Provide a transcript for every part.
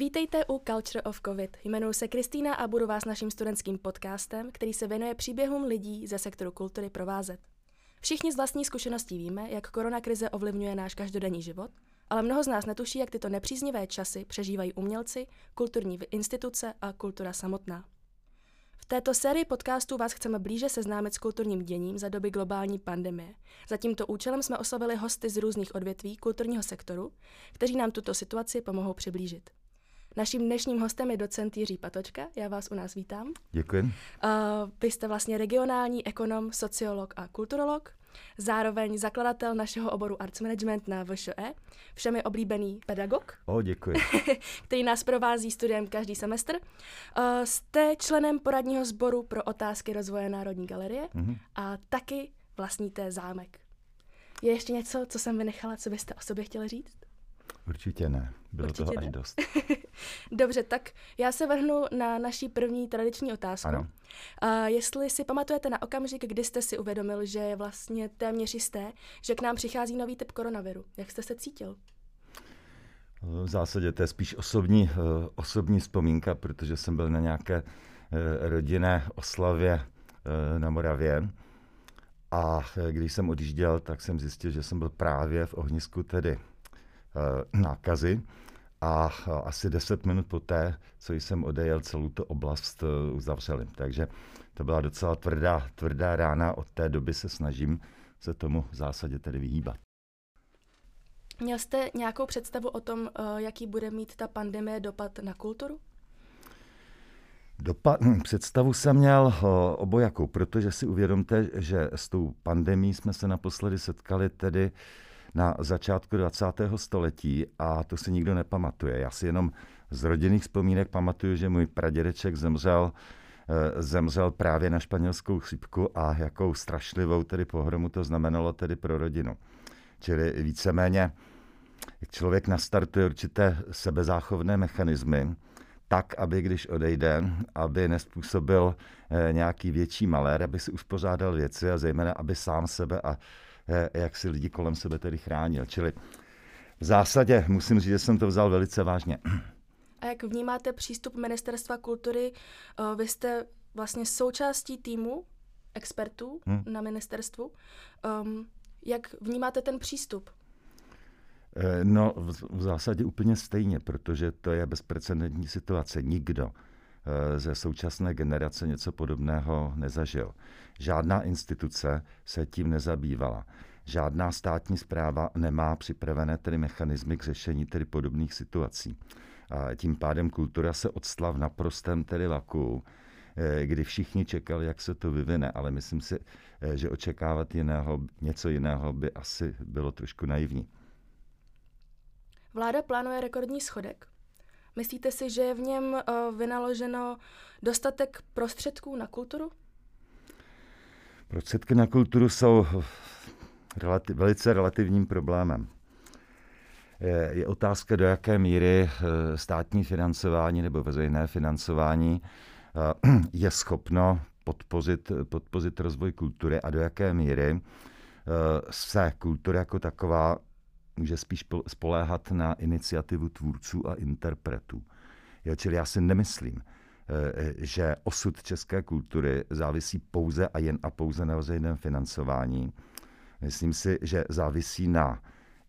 Vítejte u Culture of COVID. Jmenuji se Kristýna a budu vás naším studentským podcastem, který se věnuje příběhům lidí ze sektoru kultury provázet. Všichni z vlastní zkušeností víme, jak koronakrize ovlivňuje náš každodenní život, ale mnoho z nás netuší, jak tyto nepříznivé časy přežívají umělci, kulturní instituce a kultura samotná. V této sérii podcastů vás chceme blíže seznámit s kulturním děním za doby globální pandemie. Za tímto účelem jsme oslovili hosty z různých odvětví kulturního sektoru, kteří nám tuto situaci pomohou přiblížit. Naším dnešním hostem je docent Jiří Patočka. Já vás u nás vítám. Děkuji. Uh, vy jste vlastně regionální ekonom, sociolog a kulturolog, zároveň zakladatel našeho oboru Arts Management na VŠE, všemi oblíbený pedagog. O, děkuji. který nás provází studiem každý semestr. Uh, jste členem poradního sboru pro otázky rozvoje Národní galerie uh-huh. a taky vlastníte zámek. Je ještě něco, co jsem vynechala, co byste o sobě chtěli říct? Určitě ne. Bylo Určitě toho ne. až dost. Dobře, tak já se vrhnu na naší první tradiční otázku. Ano. Uh, jestli si pamatujete na okamžik, kdy jste si uvědomil, že je vlastně téměř jisté, že k nám přichází nový typ koronaviru. Jak jste se cítil? V zásadě to je spíš osobní, uh, osobní vzpomínka, protože jsem byl na nějaké uh, rodinné oslavě uh, na Moravě. A když jsem odjížděl, tak jsem zjistil, že jsem byl právě v ohnisku tedy Eh, nákazy a asi 10 minut poté, co jsem odejel, celou tu oblast eh, uzavřeli. Takže to byla docela tvrdá, tvrdá rána. Od té doby se snažím se tomu v zásadě tedy vyhýbat. Měl jste nějakou představu o tom, eh, jaký bude mít ta pandemie dopad na kulturu? Dopad, hm, představu jsem měl obojakou, protože si uvědomte, že s tou pandemí jsme se naposledy setkali tedy na začátku 20. století a to si nikdo nepamatuje. Já si jenom z rodinných vzpomínek pamatuju, že můj pradědeček zemřel eh, zemřel právě na španělskou chřipku a jakou strašlivou tedy pohromu to znamenalo tedy pro rodinu. Čili víceméně jak člověk nastartuje určité sebezáchovné mechanismy, tak, aby když odejde, aby nespůsobil eh, nějaký větší malér, aby si uspořádal věci a zejména, aby sám sebe a jak si lidi kolem sebe tedy chránil. Čili v zásadě musím říct, že jsem to vzal velice vážně. A jak vnímáte přístup Ministerstva kultury? Eh, vy jste vlastně součástí týmu expertů hmm. na ministerstvu. Um, jak vnímáte ten přístup? Eh, no, v, v zásadě úplně stejně, protože to je bezprecedentní situace. Nikdo ze současné generace něco podobného nezažil. Žádná instituce se tím nezabývala. Žádná státní zpráva nemá připravené tedy mechanismy k řešení tedy podobných situací. A tím pádem kultura se odstla v naprostém tedy vaku, eh, kdy všichni čekali, jak se to vyvine, ale myslím si, eh, že očekávat jiného, něco jiného by asi bylo trošku naivní. Vláda plánuje rekordní schodek. Myslíte si, že je v něm uh, vynaloženo dostatek prostředků na kulturu? Prostředky na kulturu jsou relati- velice relativním problémem. Je, je otázka, do jaké míry eh, státní financování nebo veřejné financování eh, je schopno podpořit, podpořit rozvoj kultury a do jaké míry eh, se kultura jako taková může spíš spoléhat na iniciativu tvůrců a interpretů. Jo, čili já si nemyslím, Eh, že osud české kultury závisí pouze a jen a pouze na veřejném financování. Myslím si, že závisí na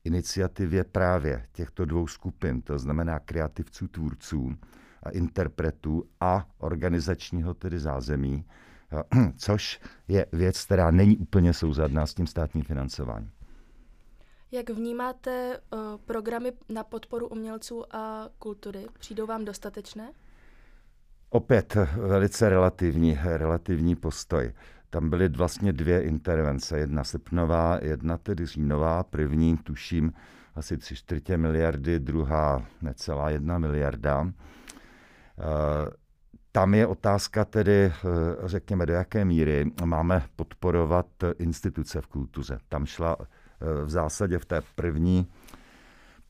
iniciativě právě těchto dvou skupin, to znamená kreativců, tvůrců a interpretů a organizačního tedy zázemí, eh, což je věc, která není úplně souzadná s tím státním financováním. Jak vnímáte uh, programy na podporu umělců a kultury? Přijdou vám dostatečné? Opět velice relativní, relativní postoj. Tam byly vlastně dvě intervence, jedna srpnová, jedna tedy říjnová, první tuším asi tři čtvrtě miliardy, druhá necelá jedna miliarda. Eh, tam je otázka tedy, eh, řekněme, do jaké míry máme podporovat instituce v kultuře. Tam šla eh, v zásadě v té první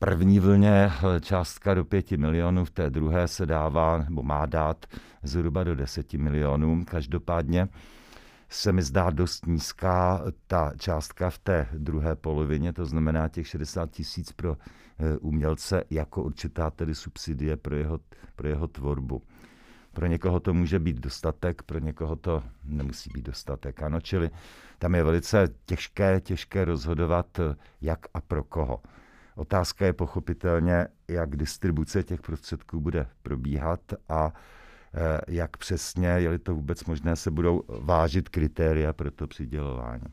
první vlně eh, částka do 5 milionů, v té druhé se dává nebo má dát zhruba do 10 milionů. Každopádně se mi zdá dost nízká ta částka v té druhé polovině, to znamená těch 60 tisíc pro eh, umělce jako určitá tedy subsidie pro jeho, pro jeho tvorbu. Pro někoho to může být dostatek, pro někoho to nemusí být dostatek. Ano, čili tam je velice těžké, těžké rozhodovat, eh, jak a pro koho. Otázka je pochopitelně, jak distribuce těch prostředků bude probíhat a Eh, jak přesně, je-li to vůbec možné, se budou vážit kritéria pro to přidělování.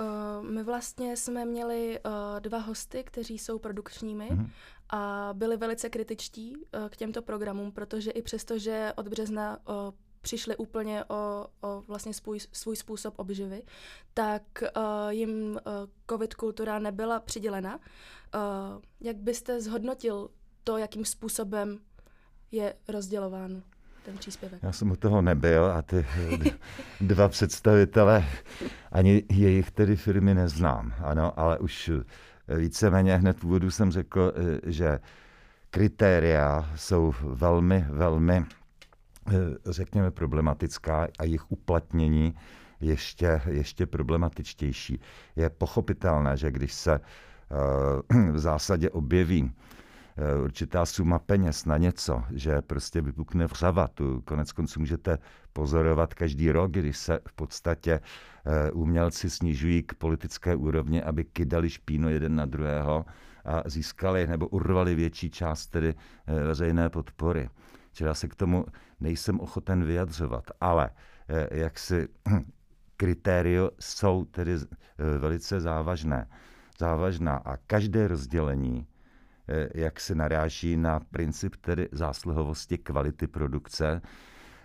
Uh, my vlastně jsme měli uh, dva hosty, kteří jsou produkčními mm-hmm. a byli velice kritičtí uh, k těmto programům, protože i přesto, že od března uh, přišli úplně o, o vlastně svůj, svůj způsob obživy, tak uh, jim uh, covid kultura nebyla přidělena. Uh, jak byste zhodnotil to, jakým způsobem je rozdělováno? Ten příspěvek. Já jsem u toho nebyl a ty dva představitele, ani jejich tedy firmy neznám, ano, ale už víceméně hned v úvodu jsem řekl, že kritéria jsou velmi, velmi, řekněme, problematická a jejich uplatnění ještě, ještě problematičtější. Je pochopitelné, že když se v zásadě objeví Eh, určitá suma peněz na něco, že prostě vypukne vřava. Tu konec konců můžete pozorovat každý rok, když se v podstatě eh, umělci snižují k politické úrovni, aby kydali špínu jeden na druhého a získali nebo urvali větší část tedy eh, veřejné podpory. Čili já se k tomu nejsem ochoten vyjadřovat, ale jak si kritério jsou tedy velice závažné. Závažná a každé rozdělení Eh, jak se naráží na princip tedy zásluhovosti kvality produkce,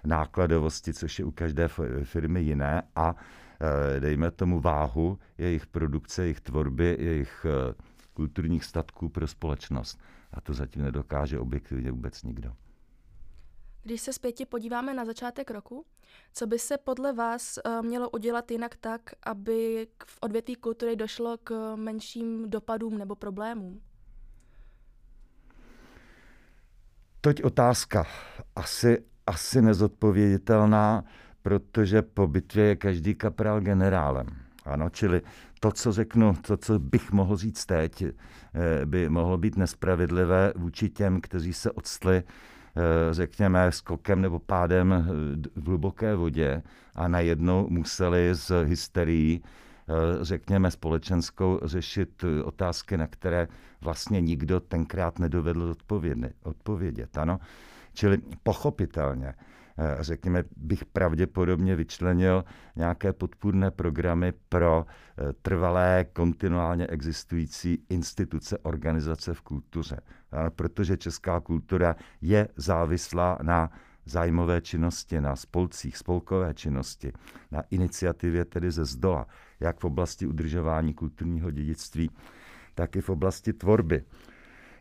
nákladovosti, což je u každé firmy jiné a eh, dejme tomu váhu jejich produkce, jejich tvorby, jejich eh, kulturních statků pro společnost. A to zatím nedokáže objektivně vůbec nikdo. Když se zpětě podíváme na začátek roku, co by se podle vás mělo udělat jinak tak, aby v odvětví kultury došlo k menším dopadům nebo problémům? Toť otázka asi, asi nezodpověditelná, protože po bitvě je každý kaprál generálem. Ano, čili to, co řeknu, to, co bych mohl říct teď, eh, by mohlo být nespravedlivé vůči těm, kteří se odstli, eh, řekněme, skokem nebo pádem eh, v hluboké vodě a najednou museli z hysterií řekněme, společenskou řešit eh, otázky, na které vlastně nikdo tenkrát nedovedl odpovědět. Ano? Čili pochopitelně, eh, řekněme, bych pravděpodobně vyčlenil nějaké podpůrné programy pro trvalé, kontinuálně existující instituce, organizace v kultuře. Protože česká kultura je závislá na zájmové činnosti, na spolcích, spolkové činnosti, na iniciativě tedy ze zdola, jak v oblasti udržování kulturního dědictví, tak i v oblasti tvorby.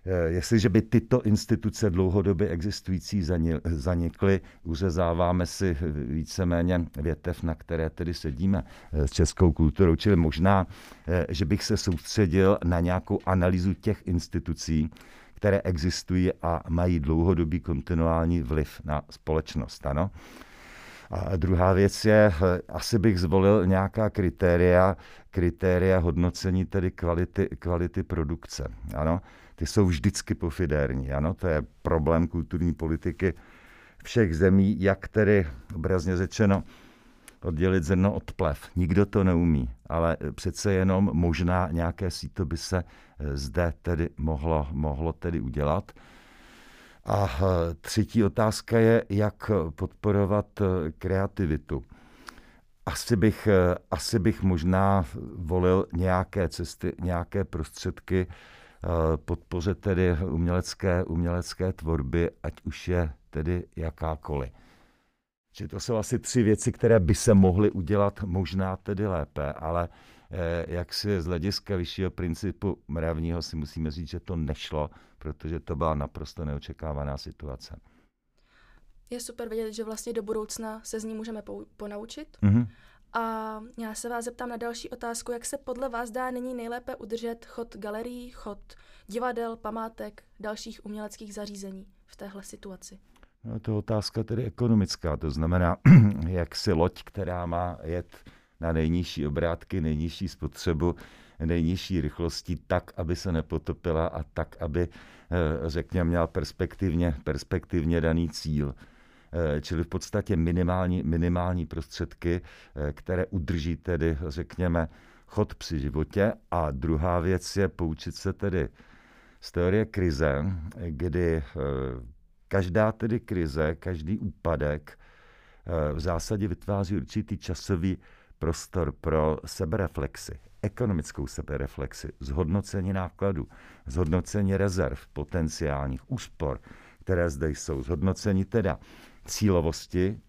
Eh, jestliže by tyto instituce dlouhodobě existující zanikly, uřezáváme si víceméně větev, na které tedy sedíme eh, s českou kulturou. Čili možná, eh, že bych se soustředil na nějakou analýzu těch institucí, které existují a mají dlouhodobý kontinuální vliv na společnost. Ano? A druhá věc je, asi bych zvolil nějaká kritéria, kritéria hodnocení tedy kvality, kvality produkce. Ano? Ty jsou vždycky pofidérní. Ano? To je problém kulturní politiky všech zemí, jak tedy obrazně řečeno oddělit zrno od plev. Nikdo to neumí, ale přece jenom možná nějaké síto by se eh, zde tedy mohlo, mohlo tedy udělat. A eh, třetí otázka je, jak podporovat eh, kreativitu. Asi bych, asi bych možná volil nějaké cesty, nějaké prostředky podpoře tedy umělecké, umělecké tvorby, ať už je tedy jakákoliv. Že to jsou asi tři věci, které by se mohly udělat možná tedy lépe, ale eh, jak si z hlediska vyššího principu mravního si musíme říct, že to nešlo, protože to byla naprosto neočekávaná situace. Je super vědět, že vlastně do budoucna se z ní můžeme ponaučit. Mm-hmm. A já se vás zeptám na další otázku, jak se podle vás dá nyní nejlépe udržet chod galerií, chod divadel, památek, dalších uměleckých zařízení v téhle situaci? No, to je otázka tedy ekonomická, to znamená, jak si loď, která má jet na nejnižší obrátky, nejnižší spotřebu, nejnižší rychlostí, tak, aby se nepotopila a tak, aby, eh, řekněme, měla perspektivně, perspektivně daný cíl. Eh, čili v podstatě minimální, minimální prostředky, eh, které udrží tedy, řekněme, chod při životě. A druhá věc je poučit se tedy z teorie krize, kdy každá tedy krize, každý úpadek v zásadě vytváří určitý časový prostor pro sebereflexy, ekonomickou sebereflexi, zhodnocení nákladů, zhodnocení rezerv potenciálních úspor, které zde jsou, zhodnocení teda cílovosti,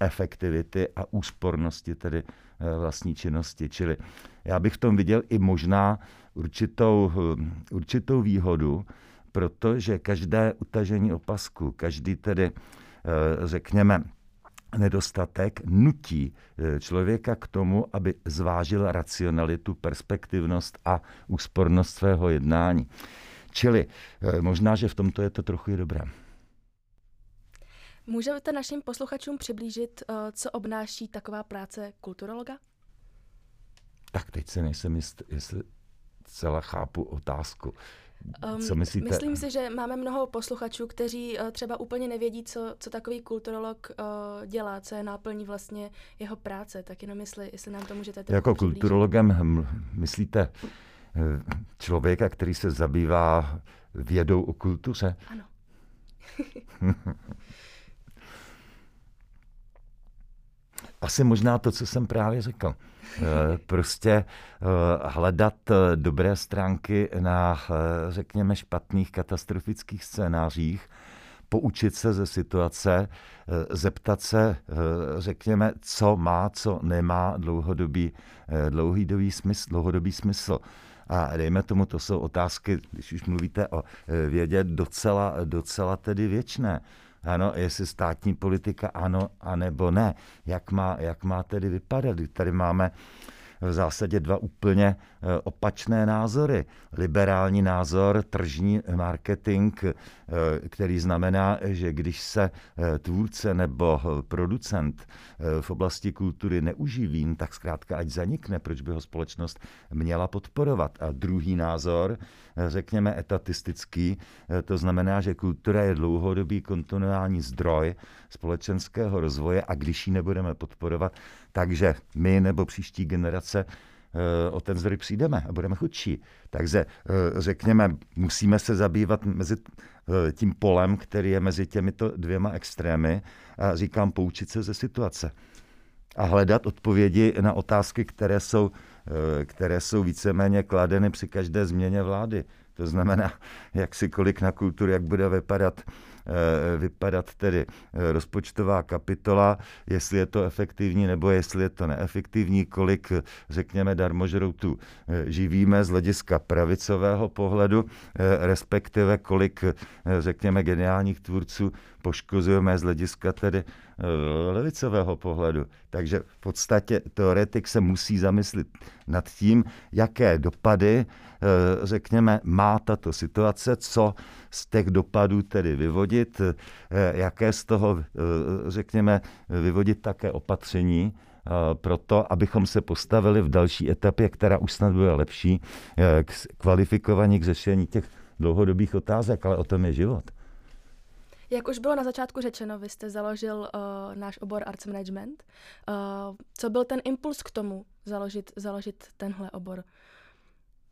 efektivity a úspornosti tedy eh, vlastní činnosti. Čili já bych v tom viděl i možná určitou, eh, určitou výhodu, protože každé utažení opasku, každý tedy, eh, řekněme, nedostatek nutí eh, člověka k tomu, aby zvážil racionalitu, perspektivnost a úspornost svého jednání. Čili eh, možná, že v tomto je to trochu i dobré. Můžete našim posluchačům přiblížit, eh, co obnáší taková práce kulturologa? Tak teď se nejsem jist, jestli celá chápu otázku. Um, co myslíte? Myslím si, že máme mnoho posluchačů, kteří uh, třeba úplně nevědí, co, co takový kulturolog uh, dělá, co je náplní vlastně jeho práce. Tak jenom jestli, jestli nám to můžete Jako přiblížit. kulturologem myslíte eh, člověka, který se zabývá vědou o kultuře? Ano. Asi možná to, co jsem právě řekl. Eh, prostě eh, hledat eh, dobré stránky na, řekněme, špatných katastrofických scénářích, poučit se ze situace, zeptat se, řekněme, co má, co nemá dlouhodobý, dlouhodobý smysl. Dlouhodobý smysl. A dejme tomu, to jsou otázky, když už mluvíte o vědě, docela, docela tedy věčné. Ano, jestli státní politika ano, anebo ne. Jak má, jak má tedy vypadat? Tady máme v zásadě dva úplně opačné názory. Liberální názor, tržní marketing, eh, který znamená, že když se eh, tvůrce nebo producent v oblasti kultury neuživí, tak zkrátka ať zanikne, proč by ho společnost měla podporovat. A druhý názor, řekněme etatistický, to znamená, že kultura je dlouhodobý kontinuální zdroj společenského rozvoje a když ji nebudeme podporovat, takže my nebo příští generace eh, o ten zdroj přijdeme a budeme chudší. Takže eh, řekněme, musíme se zabývat mezi eh, tím polem, který je mezi těmito dvěma extrémy a říkám poučit se ze situace a hledat odpovědi na otázky, které jsou, které jsou víceméně kladeny při každé změně vlády. To znamená, jak si kolik na kulturu, jak bude vypadat Eh, vypadat tedy eh, rozpočtová kapitola, jestli je to efektivní nebo jestli je to neefektivní, kolik, řekněme, darmožroutů eh, živíme z hlediska pravicového pohledu, respektive kolik, řekněme, geniálních tvůrců poškozujeme z hlediska tedy levicového pohledu. Takže v podstatě teoretik se musí zamyslet nad tím, jaké dopady, řekněme, má tato situace, co z těch dopadů tedy vyvodit, eh, jaké z toho, eh, řekněme, vyvodit také opatření, eh, proto, abychom se postavili v další etapě, která už snad bude lepší, k kvalifikovaní k řešení těch dlouhodobých otázek, ale o tom je život. Jak už bylo na začátku řečeno, vy jste založil uh, náš obor Arts Management. Uh, co byl ten impuls k tomu založit, založit tenhle obor?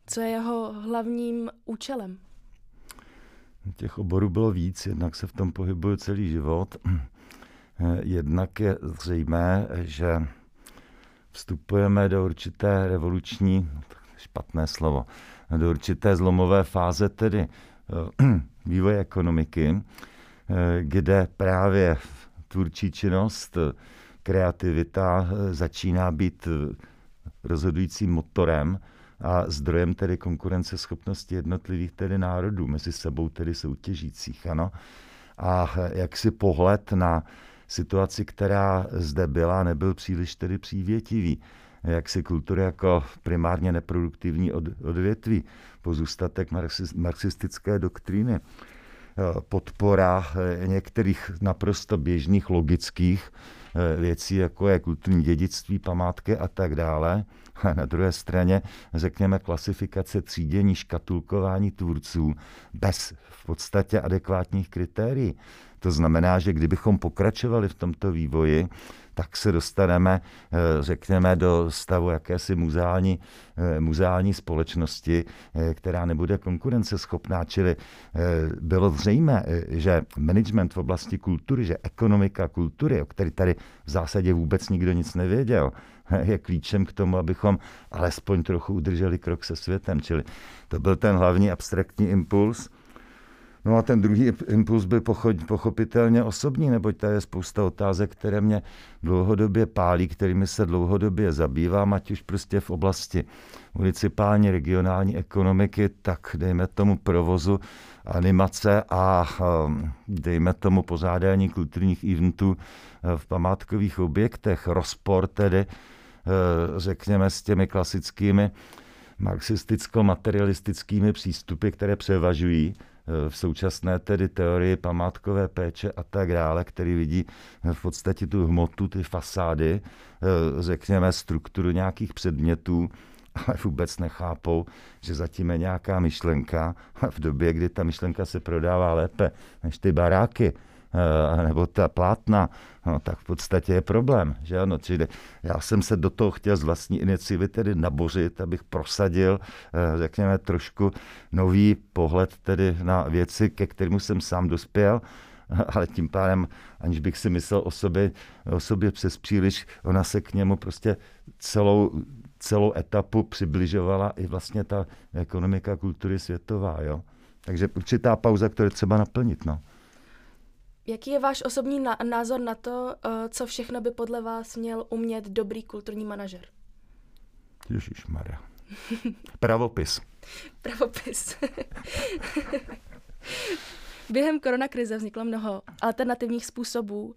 Co je jeho hlavním účelem? Těch oborů bylo víc, jednak se v tom pohybuje celý život. Jednak je zřejmé, že vstupujeme do určité revoluční, špatné slovo, do určité zlomové fáze tedy eh, vývoje ekonomiky, eh, kde právě tvůrčí činnost, kreativita eh, začíná být rozhodujícím motorem a zdrojem tedy konkurenceschopnosti jednotlivých tedy národů, mezi sebou tedy soutěžících. Ano. A jaksi pohled na situaci, která zde byla, nebyl příliš tedy přívětivý. Jak si kultura jako primárně neproduktivní od, odvětví, pozůstatek marxistické doktríny. Podpora některých naprosto běžných logických věcí, jako je kulturní dědictví, památky a tak dále. A na druhé straně, řekněme, klasifikace třídění, škatulkování tvůrců bez v podstatě adekvátních kritérií. To znamená, že kdybychom pokračovali v tomto vývoji, tak se dostaneme, eh, řekněme, do stavu jakési muzeální, eh, muzeální společnosti, eh, která nebude konkurenceschopná. Čili bylo zřejmé, že management v oblasti kultury, že ekonomika kultury, o který tady v zásadě vůbec nikdo nic nevěděl, je klíčem k tomu, abychom alespoň trochu udrželi krok se světem. Čili to byl ten hlavní abstraktní impuls. No a ten druhý impuls byl pochopitelně osobní, neboť tady je spousta otázek, které mě dlouhodobě pálí, kterými se dlouhodobě zabývám, ať už prostě v oblasti municipální, regionální ekonomiky, tak dejme tomu provozu, animace a um, dejme tomu pozádání kulturních eventů uh, v památkových objektech. Rozpor tedy, uh, řekněme, s těmi klasickými marxisticko-materialistickými přístupy, které převažují Eh, v současné tedy teorii památkové péče a tak dále, který vidí v podstatě tu hmotu, ty fasády, eh, řekněme strukturu nějakých předmětů, ale vůbec nechápou, že zatím je nějaká myšlenka a v době, kdy ta myšlenka se prodává lépe než ty baráky, Eh, nebo ta plátna, no, tak v podstatě je problém. Že ano? Čili já jsem se do toho chtěl z vlastní iniciativy tedy nabořit, abych prosadil, eh, řekněme, trošku nový pohled tedy na věci, ke kterému jsem sám dospěl, ale tím pádem, aniž bych si myslel o sobě, o sobě přes příliš, ona se k němu prostě celou, celou etapu přibližovala i vlastně ta ekonomika kultury světová. Jo? Takže určitá pauza, kterou třeba naplnit. No. Jaký je váš osobní názor na to, eh, co všechno by podle vás měl umět dobrý kulturní manažer? Ježíš Maria. Pravopis. Pravopis. Během koronakrize vzniklo mnoho alternativních způsobů uh,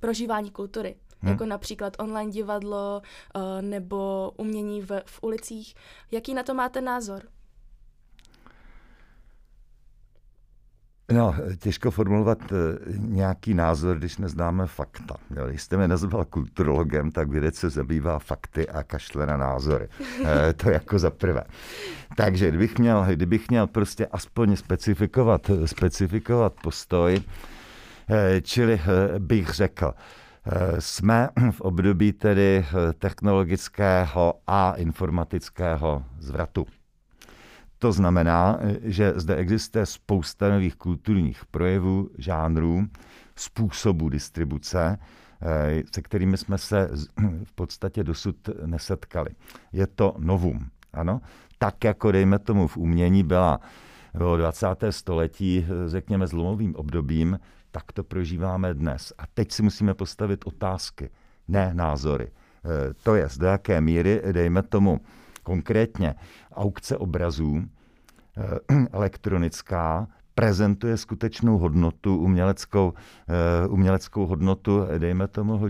prožívání kultury, hmm. jako například online divadlo uh, nebo umění v, v ulicích. Jaký na to máte názor? No, těžko formulovat eh, nějaký názor, když neznáme fakta. Když jste mě nazval kulturologem, tak vědec se zabývá fakty a kašle na názory. Eh, to jako za prvé. Takže kdybych měl, kdybych měl prostě aspoň specifikovat, specifikovat postoj, eh, čili bych řekl, jsme v období tedy technologického a informatického zvratu. To znamená, že zde existuje spousta nových kulturních projevů, žánrů, způsobů distribuce, eh, se kterými jsme se v podstatě dosud nesetkali. Je to novum, ano? Tak jako dejme tomu v umění byla bylo 20. století, řekněme, zlomovým obdobím, tak to prožíváme dnes. A teď si musíme postavit otázky, ne názory. Eh, to je, do jaké míry, dejme tomu, konkrétně aukce obrazů, eh, elektronická, prezentuje skutečnou hodnotu, uměleckou, uh, uměleckou hodnotu, dejme tomu,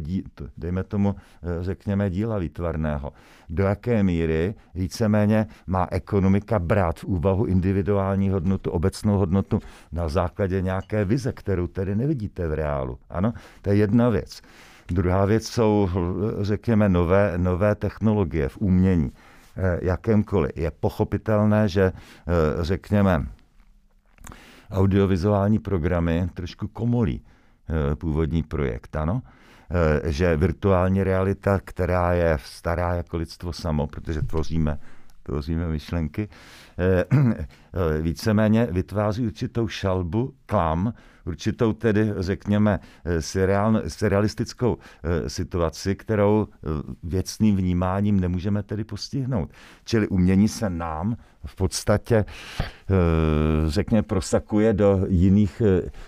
dejme tomu, uh, řekněme, díla výtvarného. Do jaké míry víceméně má ekonomika brát v úvahu individuální hodnotu, obecnou hodnotu na základě nějaké vize, kterou tedy nevidíte v reálu. Ano, to je jedna věc. Druhá věc jsou, řekněme, nové, nové technologie v umění. Eh, jakémkoliv. Je pochopitelné, že eh, řekněme, audiovizuální programy trošku komolí eh, původní projekt, ano? Že virtuální realita, která je stará jako lidstvo samo, protože tvoříme tvoříme myšlenky, víceméně vytváří určitou šalbu, klam, určitou tedy, řekněme, seriál, serialistickou eh, situaci, kterou eh, věcným vnímáním nemůžeme tedy postihnout. Čili umění se nám v podstatě, eh, řekněme, prosakuje do jiných,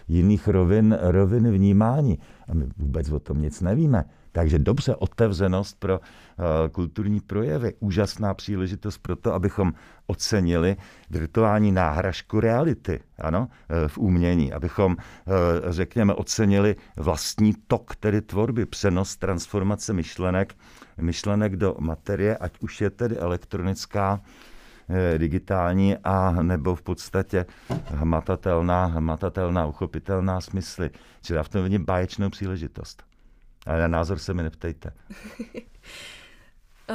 jiných rovin, rovin vnímání. A my vůbec o tom nic nevíme. Takže dobře, otevřenost pro uh, kulturní projevy, úžasná příležitost pro to, abychom ocenili virtuální náhražku reality ano, uh, v umění, abychom, uh, řekněme, ocenili vlastní tok tedy tvorby, přenos, transformace myšlenek, myšlenek do materie, ať už je tedy elektronická, digitální a nebo v podstatě hmatatelná, hmatatelná, uchopitelná smysly. Čili já v tom vidím báječnou příležitost. Ale na názor se mi neptejte.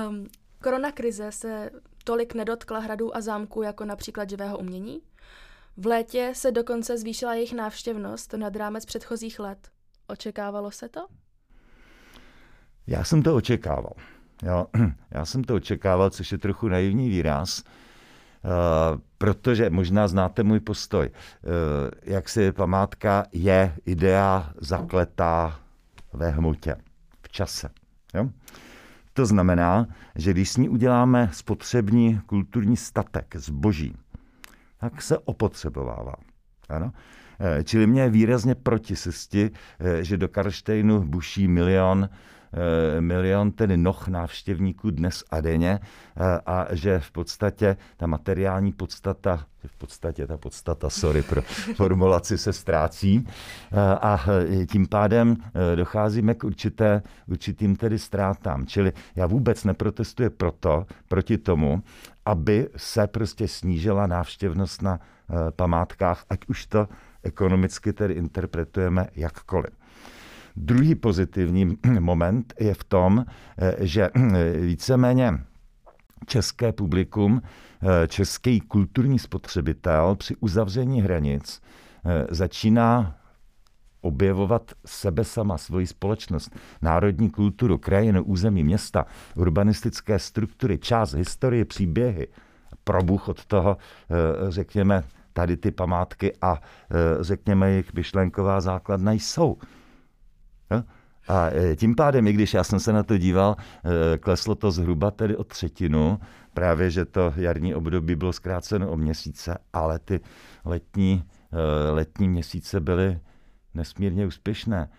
um, korona krize se tolik nedotkla hradů a zámků jako například živého umění. V létě se dokonce zvýšila jejich návštěvnost nad rámec předchozích let. Očekávalo se to? Já jsem to očekával. Jo, já jsem to očekával, což je trochu naivní výraz, uh, protože možná znáte můj postoj. Uh, jak si památka je idea zakletá ve hmotě, v čase. Jo? To znamená, že když s ní uděláme spotřební kulturní statek, zboží, tak se opotřebovává. Ano? Eh, čili mě je výrazně proti sesti, že do Karštejnu buší milion Eh, milion tedy noh návštěvníků dnes a denně eh, a že v podstatě ta materiální podstata, v podstatě ta podstata, sorry pro formulaci, se ztrácí eh, a tím pádem docházíme k určité, určitým tedy ztrátám. Čili já vůbec neprotestuji proto, proti tomu, aby se prostě snížila návštěvnost na památkách, ať už to ekonomicky tedy interpretujeme jakkoliv. Druhý pozitivní moment je v tom, eh, že eh, víceméně české publikum, eh, český kulturní spotřebitel při uzavření hranic začíná objevovat sebe sama, svoji společnost, národní kulturu, krajinu, území, města, urbanistické struktury, část historie, příběhy. Probuch od toho, řekněme, tady ty památky a řekněme jejich myšlenková základna jsou. A e, tím pádem, i když já jsem se na to díval, e, kleslo to zhruba tedy o třetinu, právě, že to jarní období bylo zkráceno o měsíce, ale ty letní, e, letní měsíce byly nesmírně úspěšné.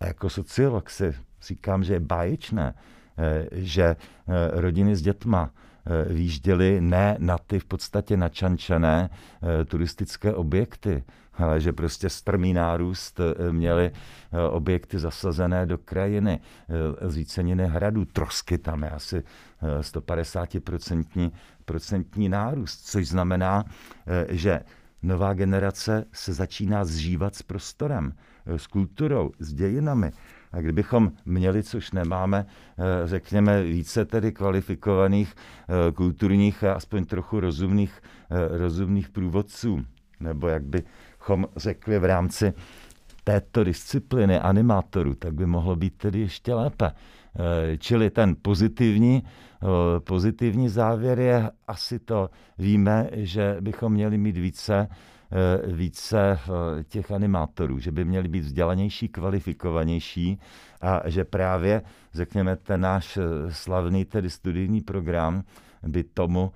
A jako sociolog si říkám, že je báječné, že rodiny s dětma výjížděly ne na ty v podstatě načančené turistické objekty, ale že prostě strmý nárůst eh, měly eh, objekty zasazené do krajiny, eh, zvíceniny hradu, trosky tam je asi 150% procentní nárůst, což znamená, že nová generace se začíná zžívat s prostorem, s kulturou, s dějinami. A kdybychom měli, což nemáme, řekněme, více tedy kvalifikovaných kulturních a aspoň trochu rozumných, rozumných průvodců, nebo jak by bychom řekli v rámci této disciplíny animátorů, tak by mohlo být tedy ještě lépe. Eh, čili ten pozitivní, eh, pozitivní závěr je asi to, víme, že bychom měli mít více, eh, více těch animátorů, že by měli být vzdělanější, kvalifikovanější a že právě, řekněme, ten náš slavný tedy studijní program by tomu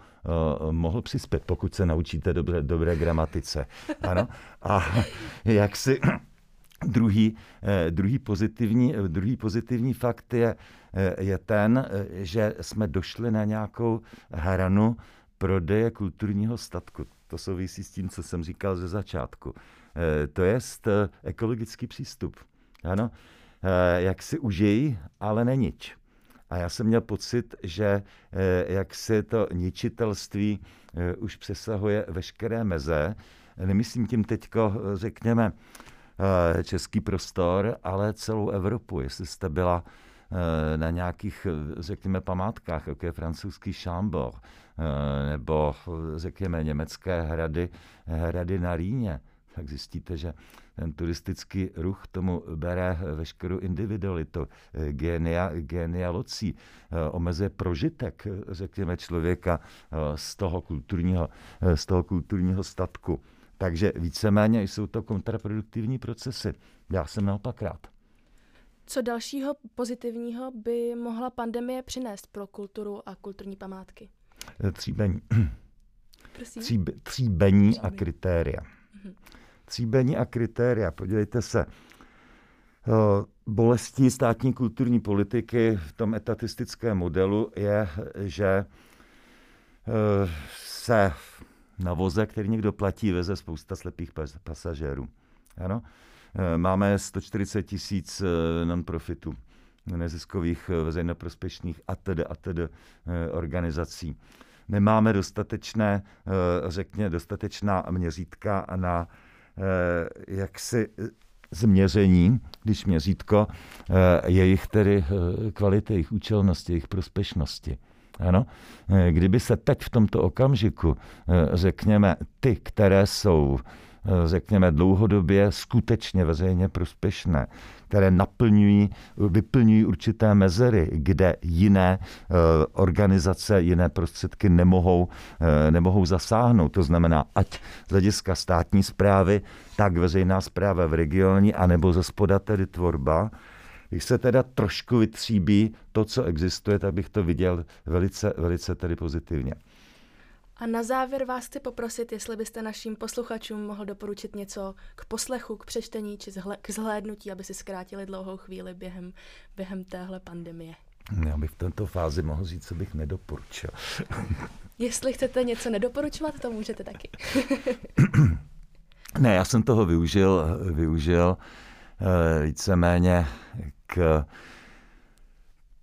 uh, mohl přispět, pokud se naučíte dobré, dobré gramatice. Ano. A jak si druhý, eh, druhý, pozitivní, druhý pozitivní fakt je, eh, je ten, že jsme došli na nějakou hranu prodeje kulturního statku. To souvisí s tím, co jsem říkal ze začátku. To je ekologický přístup. Ano, jak si užij, ale nenič. A já jsem měl pocit, že eh, jak se to ničitelství eh, už přesahuje veškeré meze. Nemyslím tím teď, řekněme, eh, český prostor, ale celou Evropu. Jestli jste byla na nějakých, řekněme, památkách, jako je francouzský Chambord, nebo, řekněme, německé hrady, hrady na Rýně, tak zjistíte, že ten turistický ruch tomu bere veškerou individualitu, genia, genia locí, omezuje prožitek, řekněme, člověka z toho kulturního, z toho kulturního statku. Takže víceméně jsou to kontraproduktivní procesy. Já jsem naopak rád. Co dalšího pozitivního by mohla pandemie přinést pro kulturu a kulturní památky? Tříbení. Tříbe, tříbení a kritéria. Mhm tříbení a kritéria. Podívejte se, eh, bolestí státní kulturní politiky v tom etatistickém modelu je, že eh, se na voze, který někdo platí, veze spousta slepých pasažérů. Ano? Eh, máme 140 tisíc non-profitů, neziskových, veřejnoprospěšných a tedy a tedy organizací. nemáme dostatečné, řekně, dostatečná měřítka na jaksi změření, když měřítko jejich tedy kvality, jejich účelnosti, jejich prospešnosti. Ano? Kdyby se teď v tomto okamžiku, řekněme, ty, které jsou řekněme, dlouhodobě skutečně veřejně prospěšné, které naplňují, vyplňují určité mezery, kde jiné eh, organizace, jiné prostředky nemohou, eh, nemohou zasáhnout. To znamená, ať z hlediska státní zprávy, tak veřejná zpráva v regioni, anebo ze spoda tedy tvorba, když se teda trošku vytříbí to, co existuje, tak bych to viděl velice, velice tedy pozitivně. A na závěr vás chci poprosit, jestli byste našim posluchačům mohl doporučit něco k poslechu, k přečtení či k zhlédnutí, aby si zkrátili dlouhou chvíli během, během téhle pandemie. Já bych v této fázi mohl říct, co bych nedoporučil. Jestli chcete něco nedoporučovat, to můžete taky. ne, já jsem toho využil, využil eh, víceméně k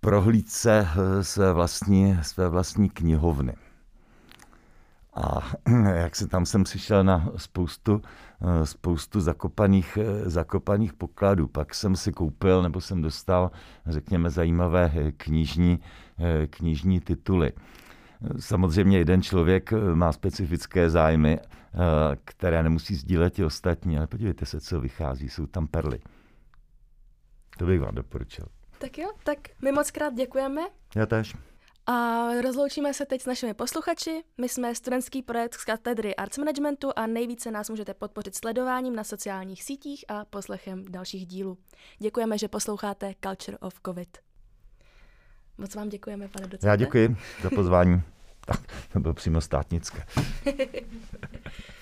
prohlídce eh, své vlastní, své vlastní knihovny. A jak se tam jsem přišel na spoustu, eh, spoustu zakopaných, eh, zakopaných pokladů. Pak jsem si koupil nebo jsem dostal, řekněme, zajímavé eh, knižní, knižní tituly. Samozřejmě jeden člověk má specifické zájmy, které nemusí sdílet i ostatní, ale podívejte se, co vychází, jsou tam perly. To bych vám doporučil. Tak jo, tak my moc krát děkujeme. Já tež. A rozloučíme se teď s našimi posluchači. My jsme studentský projekt z katedry Arts Managementu a nejvíce nás můžete podpořit sledováním na sociálních sítích a poslechem dalších dílů. Děkujeme, že posloucháte Culture of COVID. Moc vám děkujeme, pane docente. Já děkuji za pozvání. Tak, to bylo přímo státnické.